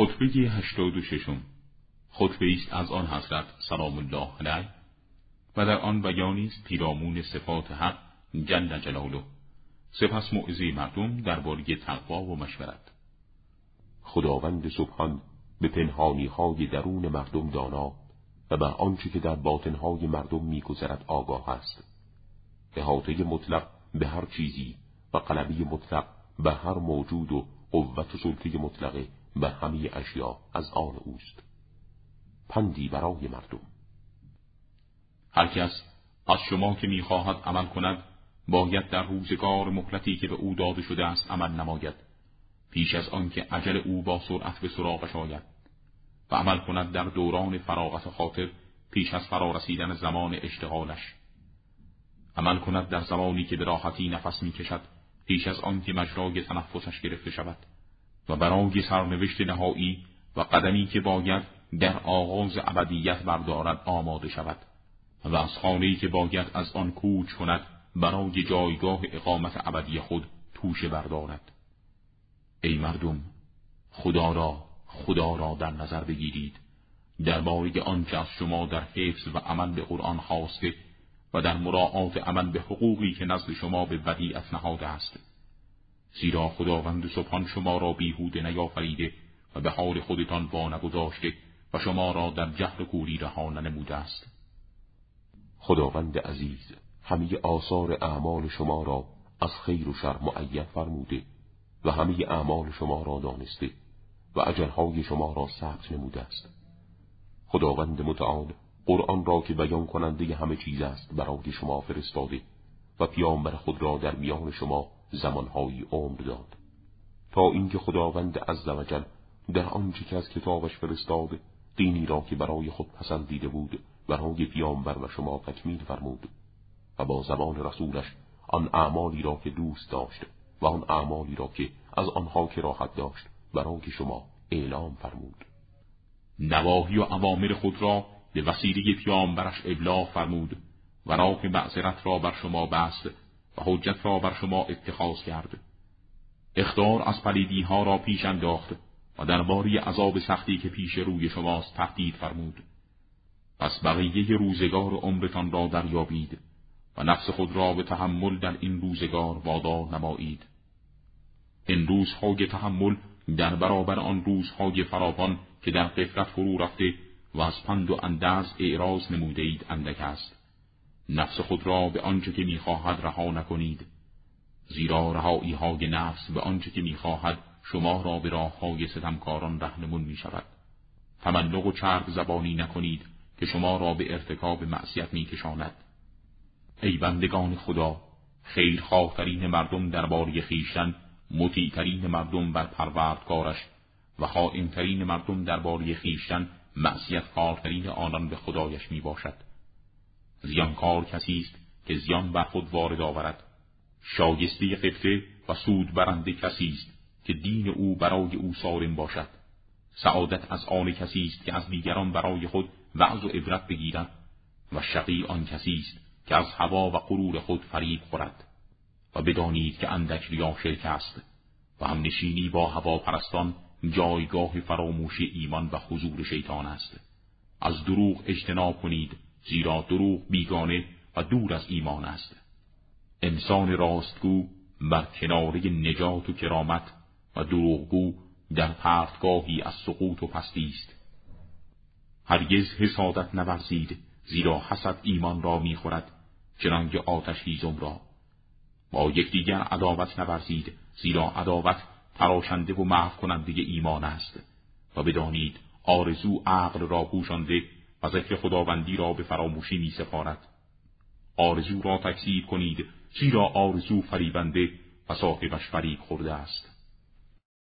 خطبه هشتاد و ششم خطبه است از آن حضرت سلام الله علیه و در آن بیانی است پیرامون صفات حق جل جلاله. سپس موعظه مردم درباره تقوا و مشورت. خداوند سبحان به پنهانی های درون مردم دانا و بر آنچه که در باطنهای مردم میگذرد آگاه است. احاطه مطلق به هر چیزی و قلبی مطلق به هر موجود و قوت و سلطه مطلقه به همه اشیا از آن اوست. پندی برای مردم. هر کس از شما که می‌خواهد عمل کند باید در روزگار مهلتی که به او داده شده است عمل نماید. پیش از آنکه عجل او با سرعت به سراغش آید و عمل کند در دوران فراغت خاطر پیش از فرارسیدن زمان اشتغالش. عمل کند در زمانی که به راحتی نفس می‌کشد پیش از آنکه مجرای تنفسش گرفته شود. و برای سرنوشت نهایی و قدمی که باید در آغاز ابدیت بردارد آماده شود و از که باید از آن کوچ کند برای جایگاه اقامت ابدی خود توشه بردارد. ای مردم خدا را خدا را در نظر بگیرید. درباره آنچه از شما در حفظ و عمل به قرآن خواسته و در مراعات عمل به حقوقی که نزد شما به ودیعت نهاده است. زیرا خداوند سبحان شما را بیهوده نیافریده و به حال خودتان با نگذاشته و شما را در جهل کوری رها ننموده است. خداوند عزیز همه آثار اعمال شما را از خیر و شر معین فرموده و همه اعمال شما را دانسته و اجرهای شما را ثبت نموده است. خداوند متعال قرآن را که بیان کننده همه چیز است برای شما فرستاده و پیامبر خود را در میان شما زمانهایی عمر داد. تا اینکه خداوند عزوجل در آنچه که از کتابش فرستاده دینی را که برای خود پسندیده بود برای پیامبر و شما تکمیل فرمود و با زمان رسولش آن اعمالی را که دوست داشت و آن اعمالی را که از آنها که راحت داشت برای شما اعلام فرمود. نواهی و عوامر خود را به وسیله پیامبرش ابلاغ فرمود و راه معذرت را بر شما بست و حجت را بر شما اتخاذ کرد اختار از پلیدی ها را پیش انداخت و درباره عذاب سختی که پیش روی شماست تهدید فرمود. پس بقیه روزگار عمرتان را دریابید و نفس خود را به تحمل در این روزگار وادار نمایید. این روزهای تحمل در برابر آن روزهای فراوان که در قفلت فرو رفته و از پند و انداز اعراض نموده اید اندک است. نفس خود را به آنچه که می‌خواهد رها نکنید زیرا رهایی های نفس به آنچه که می‌خواهد شما را به راه های ستمکاران رهنمون می شود. تملق و چرب زبانی نکنید که شما را به ارتکاب معصیت می کشاند. ای بندگان خدا خیرخواهترین مردم درباره خیشتن مطیعترین مردم بر پروردگارش و خائنترین مردم درباره خیشتن معصیت کارترین آنان به خدایش می باشد. زیانکار کسی است که زیان بر خود وارد آورد. شایسته قفته و سود برنده کسی است که دین او برای او سالم باشد. سعادت از آن کسی است که از دیگران برای خود وعظ و عبرت بگیرد و شقی آن کسی است که از هوا و غرور خود فریب خورد و بدانید که اندک ریا شرک است و هم نشینی با هوا پرستان جایگاه فراموشی ایمان و حضور شیطان است. از دروغ اجتناب کنید زیرا دروغ بیگانه و دور از ایمان است. انسان راستگو بر کناره نجات و کرامت و دروغگو در پرتگاهی از سقوط و پستی است. هرگز حسادت نورزید زیرا حسد ایمان را می‌خورد چنانکه آتش هیزم را. با یکدیگر عداوت نورزید زیرا عداوت تراشنده و محو کننده ایمان است و بدانید آرزو عقل را پوشانده و ذکر خداوندی را به فراموشی می سپارد. آرزو را تکذیب کنید زیرا آرزو فریبنده و صاحبش فریب خورده است